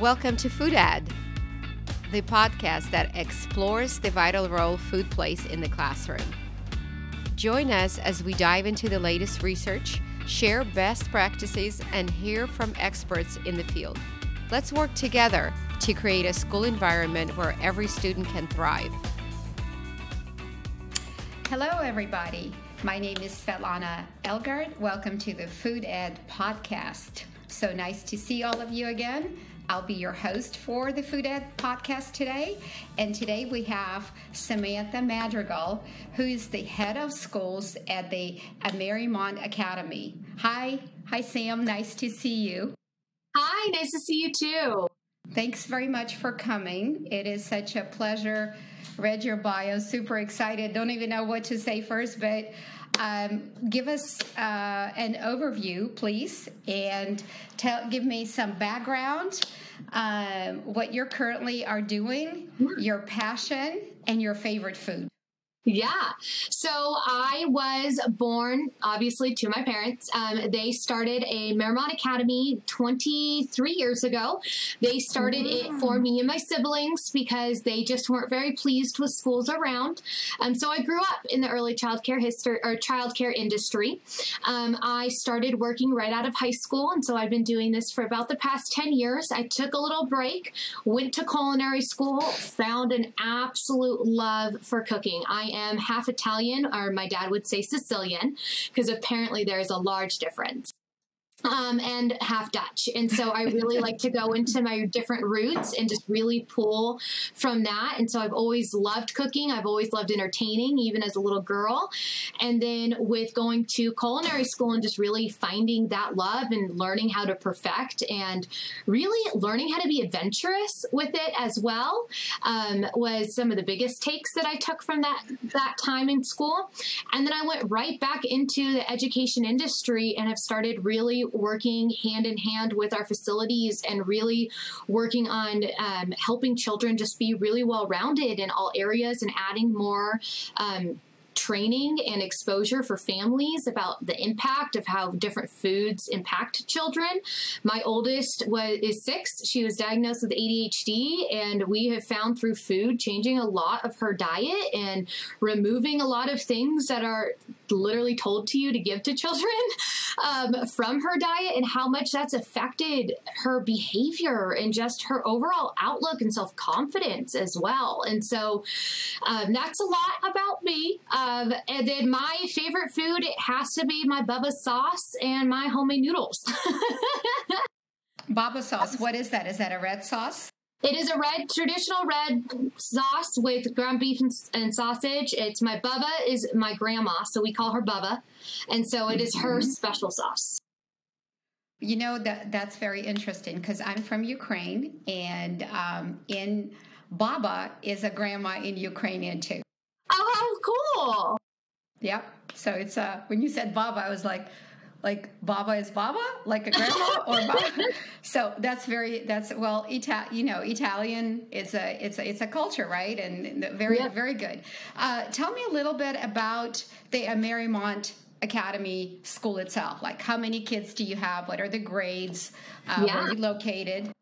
Welcome to Food Ed, the podcast that explores the vital role food plays in the classroom. Join us as we dive into the latest research, share best practices, and hear from experts in the field. Let's work together to create a school environment where every student can thrive. Hello, everybody. My name is Svetlana Elgard. Welcome to the Food Ed podcast. So nice to see all of you again. I'll be your host for the Food Ed podcast today. And today we have Samantha Madrigal, who is the head of schools at the at AmeriMont Academy. Hi. Hi, Sam. Nice to see you. Hi. Nice to see you too. Thanks very much for coming. It is such a pleasure. Read your bio, super excited. Don't even know what to say first, but um, give us uh, an overview, please, and tell, give me some background, um, what you're currently are doing, your passion, and your favorite food. Yeah. So I was born, obviously, to my parents. Um, they started a AmeriMont Academy 23 years ago. They started it for me and my siblings because they just weren't very pleased with schools around. Um, so I grew up in the early childcare history or childcare industry. Um, I started working right out of high school, and so I've been doing this for about the past 10 years. I took a little break, went to culinary school, found an absolute love for cooking. I am half Italian, or my dad would say Sicilian, because apparently there is a large difference um, and half Dutch. And so I really like to go into my different roots and just really pull from that. And so I've always loved cooking. I've always loved entertaining, even as a little girl. And then with going to culinary school and just really finding that love and learning how to perfect and really learning how to be adventurous with it as well um, was some of the biggest takes that I took from that that time in school. And then I went right back into the education industry and have started really working hand in hand with our facilities and really working on um, helping children just be really well rounded in all areas and adding more um, training and exposure for families about the impact of how different foods impact children. My oldest was is six. She was diagnosed with ADHD, and we have found through food changing a lot of her diet and removing a lot of things that are literally told to you to give to children um, from her diet and how much that's affected her behavior and just her overall outlook and self confidence as well. And so um, that's a lot about me. Um, and then my favorite food it has to be my Bubba sauce and my homemade noodles. Baba sauce, what is that? Is that a red sauce? It is a red, traditional red sauce with ground beef and, and, sausage. It's my Bubba is my grandma, so we call her Bubba, and so it is her mm-hmm. special sauce. You know that that's very interesting because I'm from Ukraine, and um, in Baba is a grandma in Ukrainian too. Oh, cool! Yep. So it's uh when you said Baba, I was like, like Baba is Baba, like a grandma, or Baba. So that's very that's well, Ita- you know, Italian. It's a it's a it's a culture, right? And very yeah. very good. Uh, tell me a little bit about the AmeriMont Academy School itself. Like, how many kids do you have? What are the grades? Uh, yeah. Where are you located?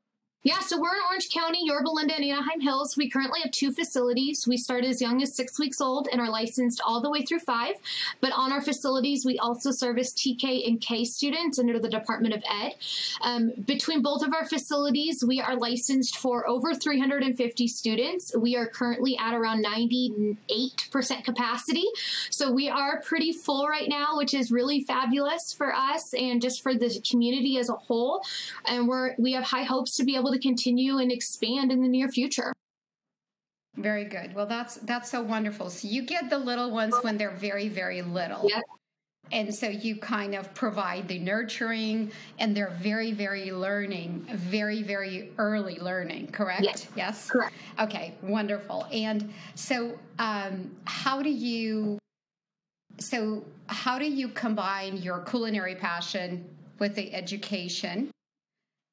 Yeah, so we're in Orange County, Yorba Linda, and Anaheim Hills. We currently have two facilities. We start as young as six weeks old and are licensed all the way through five. But on our facilities, we also service TK and K students under the Department of Ed. Um, between both of our facilities, we are licensed for over 350 students. We are currently at around 98% capacity. So we are pretty full right now, which is really fabulous for us and just for the community as a whole. And we're we have high hopes to be able to to continue and expand in the near future. Very good. Well, that's that's so wonderful. So you get the little ones when they're very very little. Yep. And so you kind of provide the nurturing and they're very, very learning, very, very early learning, correct? Yes. Yes? Correct. Okay, wonderful. And so um, how do you so how do you combine your culinary passion with the education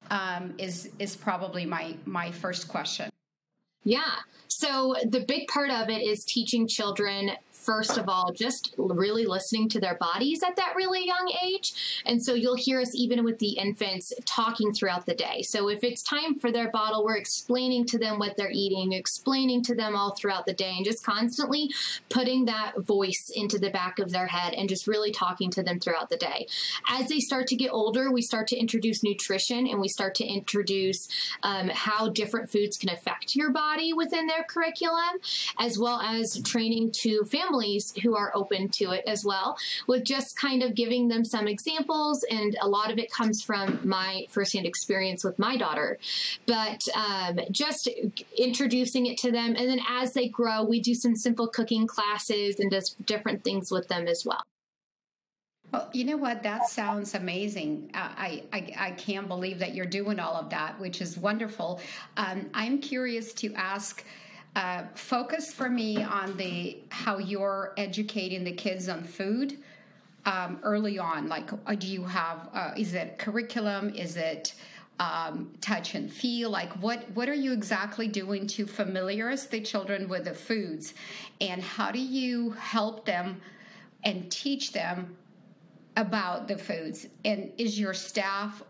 um, is is probably my my first question. Yeah. So the big part of it is teaching children first of all, just really listening to their bodies at that really young age. And so you'll hear us even with the infants talking throughout the day. So if it's time for their bottle, we're explaining to them what they're eating, explaining to them all throughout the day, and just constantly putting that voice into the back of their head and just really talking to them throughout the day. As they start to get older, we start to introduce nutrition and we start to introduce um, how different foods can affect your body within their curriculum, as well as training to families who are open to it as well, with just kind of giving them some examples. And a lot of it comes from my firsthand experience with my daughter, but um, just introducing it to them. And then as they grow, we do some simple cooking classes and just different things with them as well. Well, you know what? That sounds amazing. I, I, I can't believe that you're doing all of that, which is wonderful. Um, I'm curious to ask. Uh, focus for me on the how you're educating the kids on food um, early on. Like, uh, do you have? Uh, is it curriculum? Is it um, touch and feel? Like, what what are you exactly doing to familiarize the children with the foods, and how do you help them and teach them about the foods and is your staff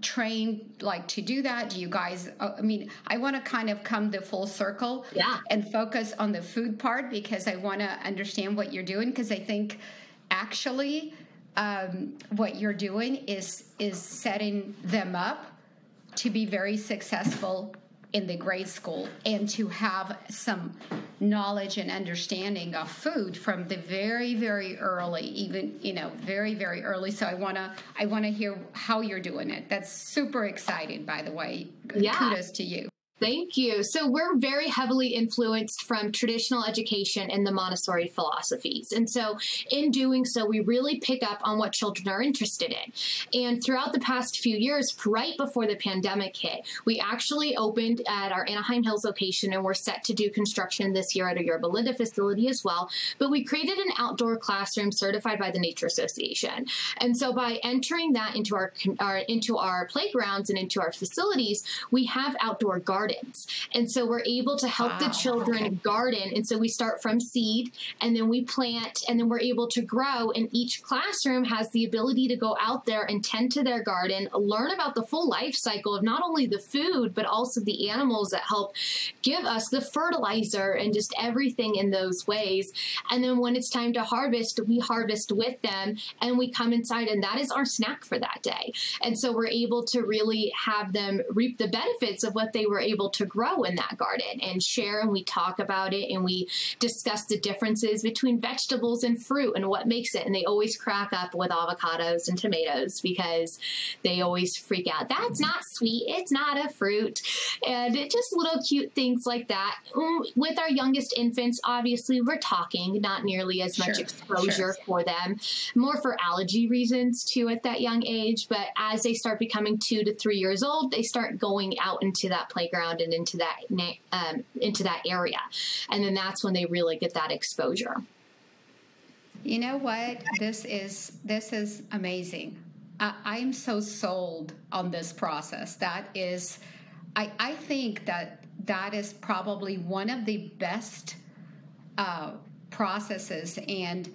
trained like to do that do you guys uh, i mean i want to kind of come the full circle yeah. and focus on the food part because i want to understand what you're doing because i think actually um, what you're doing is is setting them up to be very successful in the grade school and to have some knowledge and understanding of food from the very very early even you know very very early. So i want to i want to hear how you're doing it. That's super excited by the way. Yeah. kudos to you Thank you. So, we're very heavily influenced from traditional education and the Montessori philosophies. And so, in doing so, we really pick up on what children are interested in. And throughout the past few years, right before the pandemic hit, we actually opened at our Anaheim Hills location and we're set to do construction this year at our Yorba Linda facility as well. But we created an outdoor classroom certified by the Nature Association. And so, by entering that into our, our into our playgrounds and into our facilities, we have outdoor gardens gardens. And so we're able to help wow, the children okay. garden. And so we start from seed and then we plant and then we're able to grow. And each classroom has the ability to go out there and tend to their garden, learn about the full life cycle of not only the food, but also the animals that help give us the fertilizer and just everything in those ways. And then when it's time to harvest, we harvest with them and we come inside, and that is our snack for that day. And so we're able to really have them reap the benefits of what they were able able to grow in that garden and share and we talk about it and we discuss the differences between vegetables and fruit and what makes it. And they always crack up with avocados and tomatoes because they always freak out. That's not sweet. It's not a fruit. And just little cute things like that. Mm, with our youngest infants, obviously, we're talking, not nearly as much sure, exposure sure. for them, more for allergy reasons too at that young age. But as they start becoming two to three years old, they start going out into that playground and into that um, into that area, and then that's when they really get that exposure. You know what? This is this is amazing. I, I'm so sold on this process. That is, I I think that that is probably one of the best uh, processes and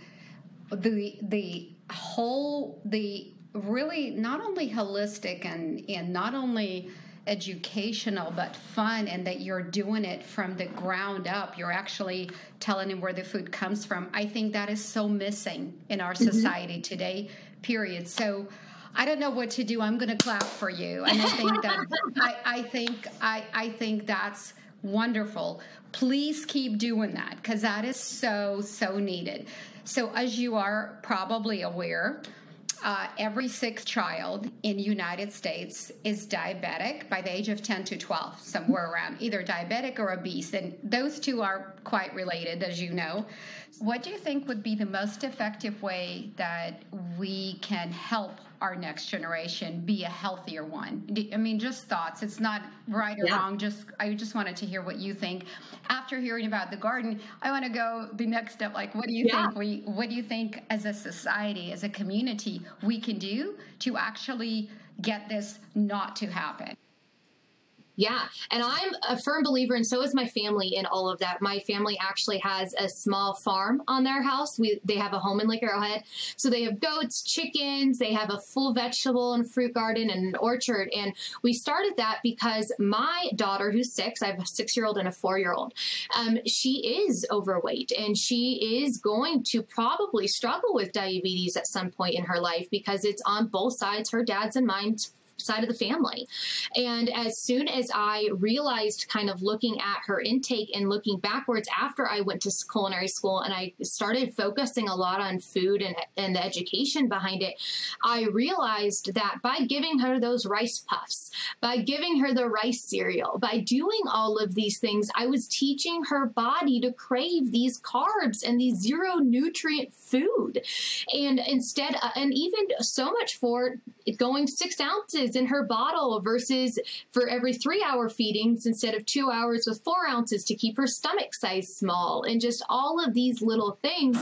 the the whole the really not only holistic and and not only educational but fun and that you're doing it from the ground up you're actually telling them where the food comes from i think that is so missing in our mm-hmm. society mm-hmm. today period so I don't know what to do. I'm going to clap for you, and I think that I, I think I, I think that's wonderful. Please keep doing that because that is so so needed. So, as you are probably aware, uh, every sixth child in United States is diabetic by the age of 10 to 12, somewhere around either diabetic or obese. And those two are quite related, as you know. What do you think would be the most effective way that we can help our next generation be a healthier one? I mean, just thoughts. It's not right or yeah. wrong. Just I just wanted to hear what you think. After hearing about the garden, I want to go the next step. Like, what do you yeah. think we? What do you think as a society, as a community, we can do to actually get this not to happen? Yeah. And I'm a firm believer, and so is my family in all of that. My family actually has a small farm on their house. We they have a home in Lake Arrowhead. So they have goats, chickens, they have a full vegetable and fruit garden and an orchard. And we started that because my daughter, who's six, I have a six year old and a four year old, um, she is overweight and she is going to probably struggle with diabetes at some point in her life because it's on both sides, her dad's and mine's side of the family. And as soon as I realized, kind of looking at her intake and looking backwards after I went to culinary school and I started focusing a lot on food and, and the education behind it, I realized that by giving her those rice puffs, by giving her the rice cereal, by doing all of these things, I was teaching her body to crave these carbs and these zero nutrient food. And instead, uh, and even so much for going six ounces in her bottle versus for every three hour feedings instead of two hours with four ounces to keep her stomach size small. And just all of these little things,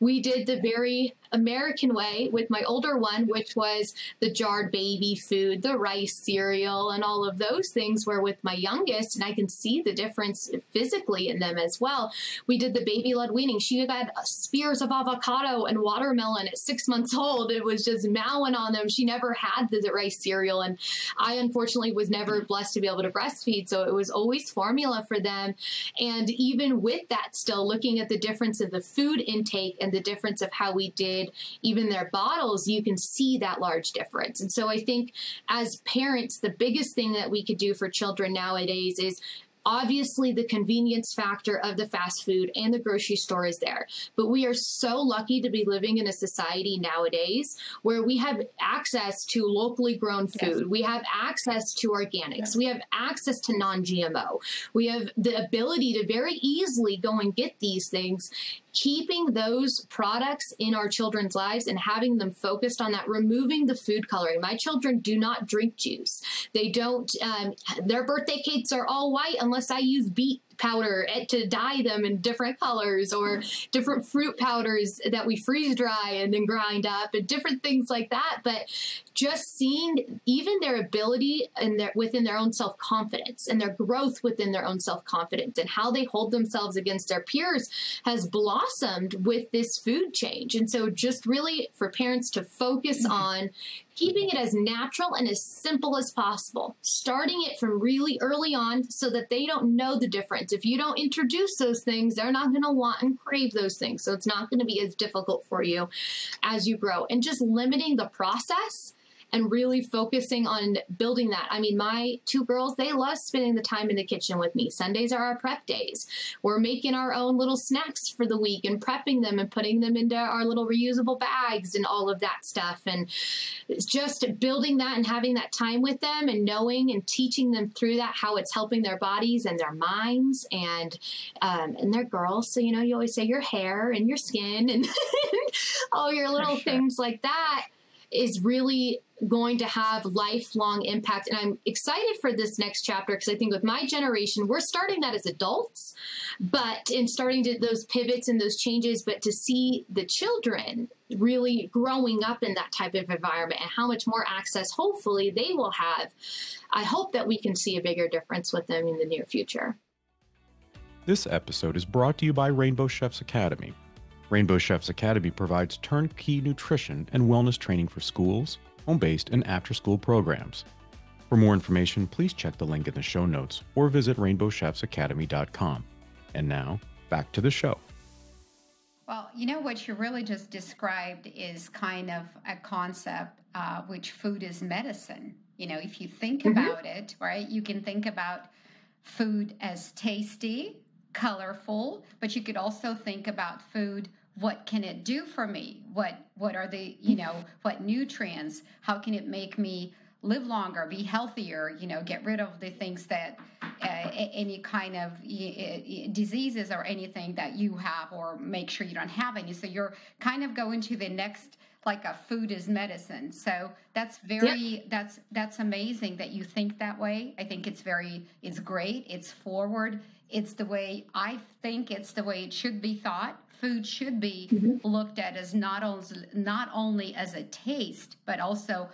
we did the very American way with my older one, which was the jarred baby food, the rice cereal, and all of those things. Where with my youngest, and I can see the difference physically in them as well, we did the baby led weaning. She got spears of avocado and watermelon at six months old. It was just mowing on them. She never had the rice cereal. And I unfortunately was never blessed to be able to breastfeed. So it was always formula for them. And even with that, still looking at the difference of the food intake and the difference of how we did even their bottles, you can see that large difference. And so I think as parents, the biggest thing that we could do for children nowadays is Obviously, the convenience factor of the fast food and the grocery store is there. But we are so lucky to be living in a society nowadays where we have access to locally grown food. Yes. We have access to organics. Yes. We have access to non GMO. We have the ability to very easily go and get these things keeping those products in our children's lives and having them focused on that, removing the food coloring. My children do not drink juice. They don't, um, their birthday cakes are all white unless I use beet powder to dye them in different colors or different fruit powders that we freeze dry and then grind up and different things like that. But just seeing even their ability and their within their own self confidence and their growth within their own self confidence and how they hold themselves against their peers has blossomed with this food change. And so, just really for parents to focus mm-hmm. on keeping it as natural and as simple as possible, starting it from really early on so that they don't know the difference. If you don't introduce those things, they're not going to want and crave those things. So it's not going to be as difficult for you as you grow. And just limiting the process and really focusing on building that. I mean, my two girls, they love spending the time in the kitchen with me. Sundays are our prep days. We're making our own little snacks for the week and prepping them and putting them into our little reusable bags and all of that stuff. And it's just building that and having that time with them and knowing and teaching them through that how it's helping their bodies and their minds and um, and their girls. So you know, you always say your hair and your skin and all your little sure. things like that is really going to have lifelong impact. And I'm excited for this next chapter because I think with my generation, we're starting that as adults, but in starting to those pivots and those changes, but to see the children really growing up in that type of environment and how much more access hopefully they will have. I hope that we can see a bigger difference with them in the near future. This episode is brought to you by Rainbow Chefs Academy. Rainbow Chefs Academy provides turnkey nutrition and wellness training for schools, home based, and after school programs. For more information, please check the link in the show notes or visit rainbowchefsacademy.com. And now, back to the show. Well, you know what you really just described is kind of a concept uh, which food is medicine. You know, if you think mm-hmm. about it, right, you can think about food as tasty, colorful, but you could also think about food what can it do for me? What what are the you know what nutrients? How can it make me live longer be healthier you know get rid of the things that uh, any kind of uh, diseases or anything that you have or make sure you don't have any? So you're kind of going to the next like a food is medicine. So that's very yep. that's that's amazing that you think that way. I think it's very it's great. It's forward. It's the way i think it's the way it should be thought food should be mm-hmm. looked at as not only not only as a taste, but also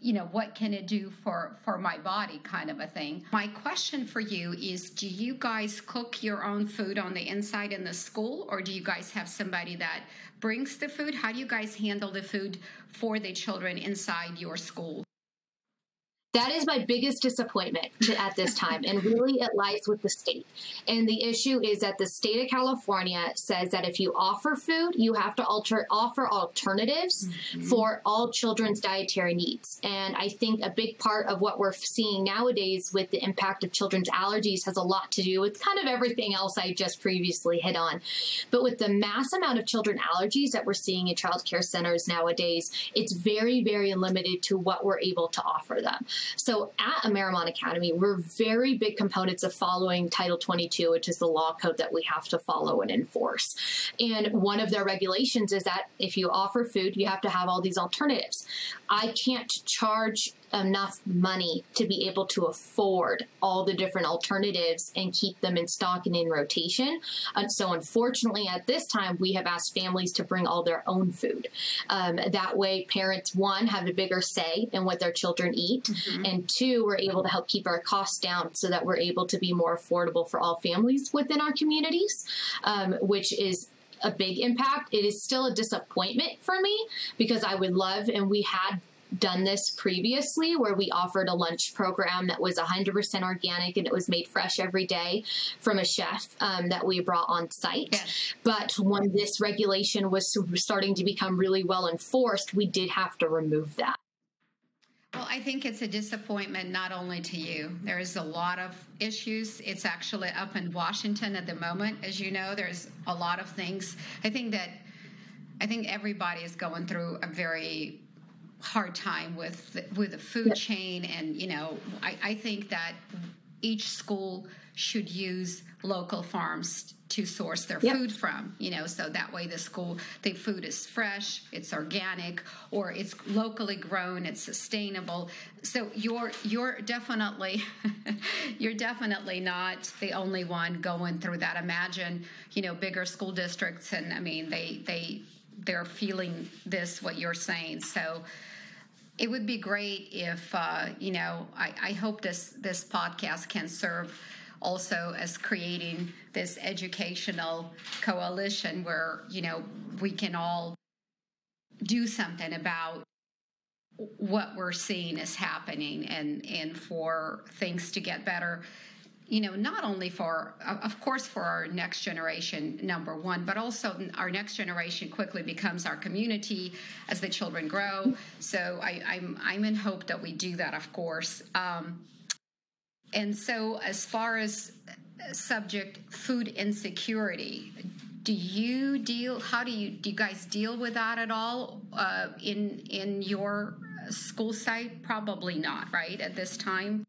you know what can it do for for my body kind of a thing. My question for you is do you guys cook your own food on the inside in the school or do you guys have somebody that brings the food? How do you guys handle the food for the children inside your school that is my biggest disappointment at this time. And really, it lies with the state. And the issue is that the state of California says that if you offer food, you have to alter, offer alternatives mm-hmm. for all children's dietary needs. And I think a big part of what we're seeing nowadays with the impact of children's allergies has a lot to do with kind of everything else I just previously hit on. But with the mass amount of children allergies that we're seeing in child care centers nowadays, it's very, very limited to what we're able to offer them. So at AmeriMont Academy, we're very big components of following Title 22, which is the law code that we have to follow and enforce. And one of their regulations is that if you offer food, you have to have all these alternatives. I can't charge enough money to be able to afford all the different alternatives and keep them in stock and in rotation. And so, unfortunately, at this time, we have asked families to bring all their own food. Um, that way, parents, one, have a bigger say in what their children eat, mm-hmm. and two, we're able to help keep our costs down so that we're able to be more affordable for all families within our communities, um, which is a big impact. It is still a disappointment for me because I would love, and we had done this previously where we offered a lunch program that was 100% organic and it was made fresh every day from a chef um, that we brought on site. But when this regulation was starting to become really well enforced, we did have to remove that. Well, I think it's a disappointment not only to you. There's a lot of issues. It's actually up in Washington at the moment. As you know, there's a lot of things. I think that I think everybody is going through a very hard time with with the food yep. chain, and you know, I, I think that each school should use local farms to source their yep. food from you know so that way the school the food is fresh it's organic or it's locally grown it's sustainable so you're you're definitely you're definitely not the only one going through that imagine you know bigger school districts and i mean they they they're feeling this what you're saying. So it would be great if uh, you know I, I hope this this podcast can serve also as creating this educational coalition where you know we can all do something about what we're seeing is happening and and for things to get better you know, not only for, of course, for our next generation, number one, but also our next generation quickly becomes our community as the children grow. So I, am I'm, I'm in hope that we do that, of course. Um, and so, as far as subject food insecurity, do you deal? How do you do? You guys deal with that at all uh, in in your school site? Probably not, right? At this time.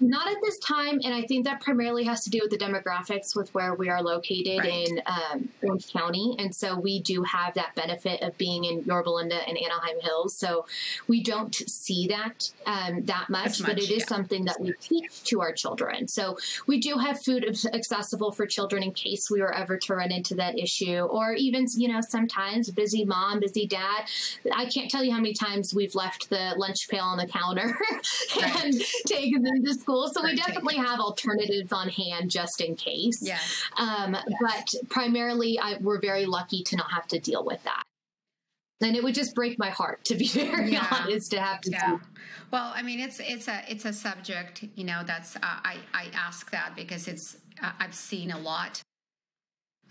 Not at this time, and I think that primarily has to do with the demographics with where we are located right. in um, Orange County, and so we do have that benefit of being in Yorba Linda and Anaheim Hills. So we don't see that um, that much, much, but it is yeah. something that we teach to our children. So we do have food accessible for children in case we were ever to run into that issue, or even you know sometimes busy mom, busy dad. I can't tell you how many times we've left the lunch pail on the counter right. and taken them to school. So we definitely have alternatives on hand just in case. Yeah. Um. But primarily, I, we're very lucky to not have to deal with that. And it would just break my heart, to be very yeah. honest, to have to. Yeah. Well, I mean, it's it's a it's a subject, you know. That's uh, I I ask that because it's uh, I've seen a lot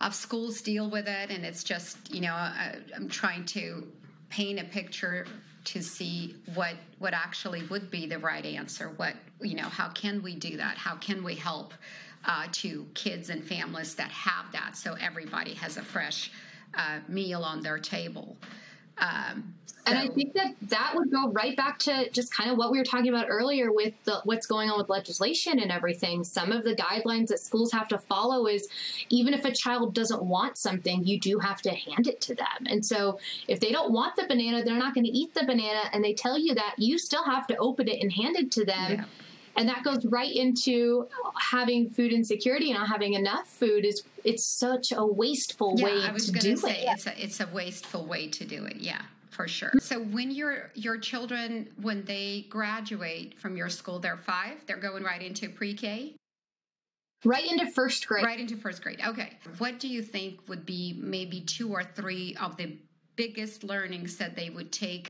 of schools deal with it, and it's just you know uh, I'm trying to paint a picture to see what what actually would be the right answer. What you know how can we do that? How can we help uh, to kids and families that have that? So everybody has a fresh uh, meal on their table um, and I think that that would go right back to just kind of what we were talking about earlier with the, what's going on with legislation and everything. Some of the guidelines that schools have to follow is even if a child doesn't want something, you do have to hand it to them. And so if they don't want the banana, they're not going to eat the banana, and they tell you that, you still have to open it and hand it to them. Yeah and that goes right into having food insecurity and not having enough food is it's such a wasteful yeah, way to do say, it. It's a it's a wasteful way to do it. Yeah, for sure. So when your your children when they graduate from your school, they're five. They're going right into pre-K. Right into first grade. Right into first grade. Okay. What do you think would be maybe two or three of the biggest learnings that they would take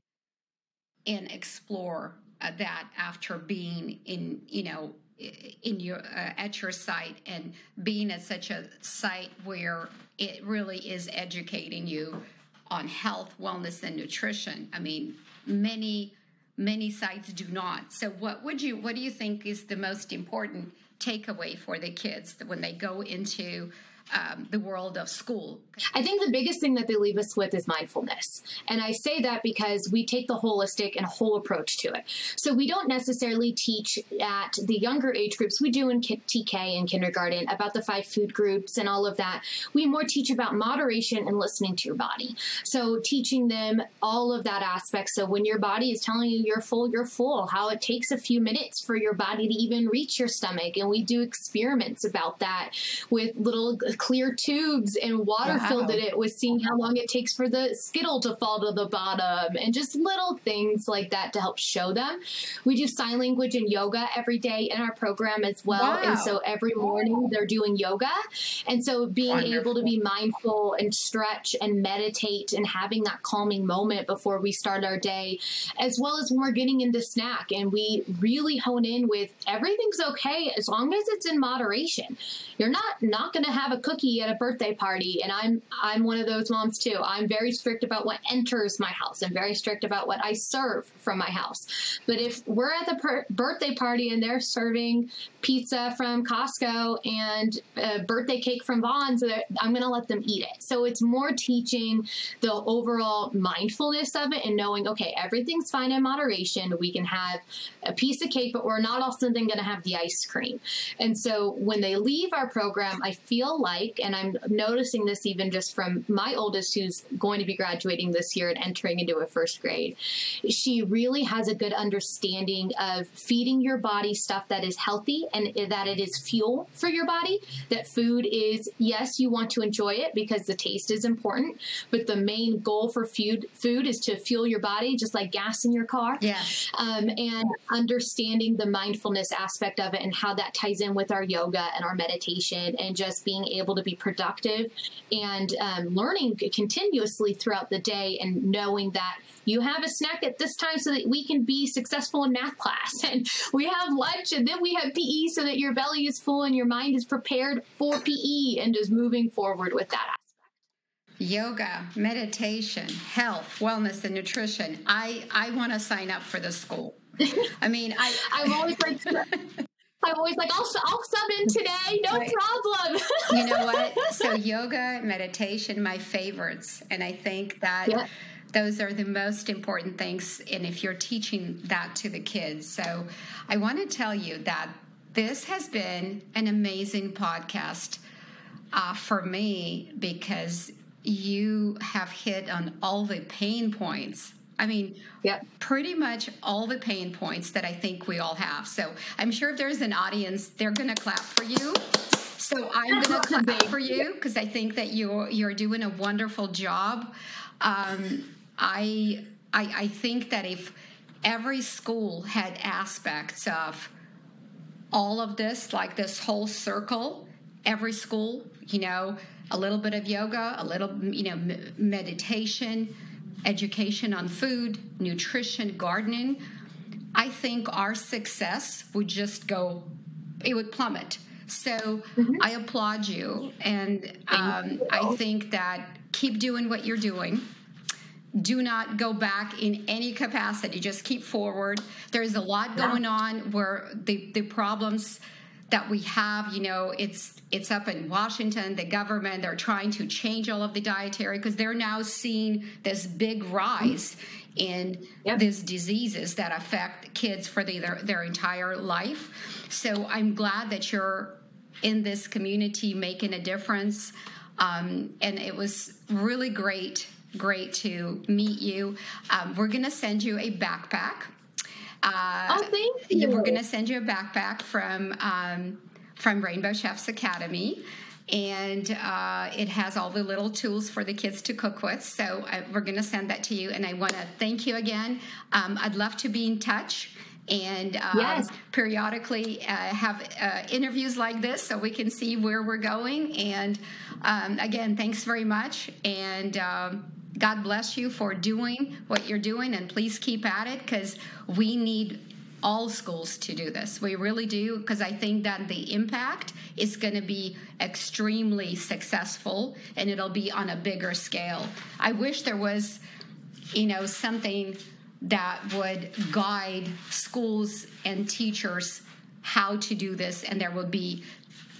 and explore uh, that after being in, you know, in your uh, at your site and being at such a site where it really is educating you on health, wellness, and nutrition. I mean, many many sites do not. So, what would you what do you think is the most important takeaway for the kids when they go into um, the world of school? I think the biggest thing that they leave us with is mindfulness. And I say that because we take the holistic and whole approach to it. So we don't necessarily teach at the younger age groups. We do in TK and kindergarten about the five food groups and all of that. We more teach about moderation and listening to your body. So teaching them all of that aspect. So when your body is telling you you're full, you're full, how it takes a few minutes for your body to even reach your stomach. And we do experiments about that with little clear tubes and water wow. filled it with seeing how long it takes for the skittle to fall to the bottom and just little things like that to help show them. We do sign language and yoga every day in our program as well. Wow. And so every morning they're doing yoga. And so being Wonderful. able to be mindful and stretch and meditate and having that calming moment before we start our day, as well as when we're getting into snack and we really hone in with everything's okay as long as it's in moderation. You're not not going to have a cookie at a birthday party and I'm I'm one of those moms too. I'm very strict about what enters my house. I'm very strict about what I serve from my house. But if we're at the per- birthday party and they're serving pizza from Costco and a birthday cake from Vons, I'm going to let them eat it. So it's more teaching the overall mindfulness of it and knowing, okay, everything's fine in moderation. We can have a piece of cake, but we're not also then going to have the ice cream. And so when they leave our program, I feel like, and I'm noticing this even just from my oldest who's going to be graduating this year and entering into a first grade, she really has a good understanding of feeding your body stuff that is healthy and that it is fuel for your body. That food is, yes, you want to enjoy it because the taste is important, but the main goal for food food is to fuel your body, just like gas in your car. Yeah. Um, and understanding the mindfulness aspect of it and how that ties in with our yoga and our meditation and just being able to be productive and um, learning continuously throughout the day and knowing that you have a snack at this time so that we can be successful in math class and we have lunch and then we have PE so that your belly is full and your mind is prepared for PE and just moving forward with that aspect. Yoga, meditation, health, wellness, and nutrition. I, I want to sign up for the school. I mean, I, I'm always like, I'm always like, I'll, I'll sub in today, no right. problem. you know what? So, yoga, meditation, my favorites. And I think that. Yeah those are the most important things and if you're teaching that to the kids so i want to tell you that this has been an amazing podcast uh, for me because you have hit on all the pain points I mean, yeah, pretty much all the pain points that I think we all have. So I'm sure if there's an audience, they're going to clap for you. So I'm going to clap for you because I think that you're you're doing a wonderful job. Um, I, I I think that if every school had aspects of all of this, like this whole circle, every school, you know, a little bit of yoga, a little, you know, meditation education on food, nutrition, gardening, I think our success would just go, it would plummet. So mm-hmm. I applaud you. And um, you. I think that keep doing what you're doing. Do not go back in any capacity. Just keep forward. There's a lot going on where the, the problems that we have you know it's it's up in washington the government they're trying to change all of the dietary because they're now seeing this big rise in yep. these diseases that affect kids for the, their, their entire life. So i'm glad that you're in this community making a difference um, and it was really great great to meet you. Um, we're going to send you a backpack uh, oh, thank you. We're going to send you a backpack from um, from Rainbow Chefs Academy. and uh, it has all the little tools for the kids to cook with. So I, we're going to send that to you, and I want to thank you again. Um, I'd love to be in touch and um, yes. periodically uh, have uh, interviews like this so we can see where we're going. And um, again, thanks very much. And um, God bless you for doing what you're doing. And please keep at it because we need all schools to do this. We really do because I think that the impact is going to be extremely successful and it'll be on a bigger scale. I wish there was, you know, something that would guide schools and teachers how to do this and there would be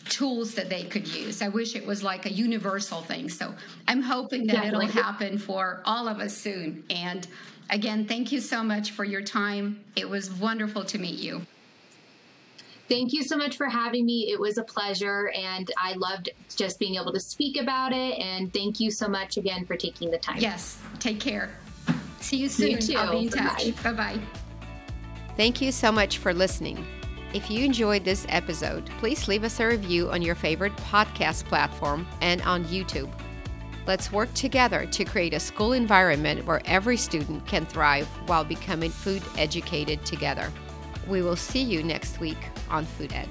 tools that they could use. I wish it was like a universal thing. So I'm hoping that Definitely. it'll happen for all of us soon. And again, thank you so much for your time. It was wonderful to meet you. Thank you so much for having me. It was a pleasure, and I loved just being able to speak about it. And thank you so much again for taking the time. Yes, take care. See you soon. You I'll be in touch. Bye bye. Thank you so much for listening. If you enjoyed this episode, please leave us a review on your favorite podcast platform and on YouTube. Let's work together to create a school environment where every student can thrive while becoming food educated together. We will see you next week on Food Ed.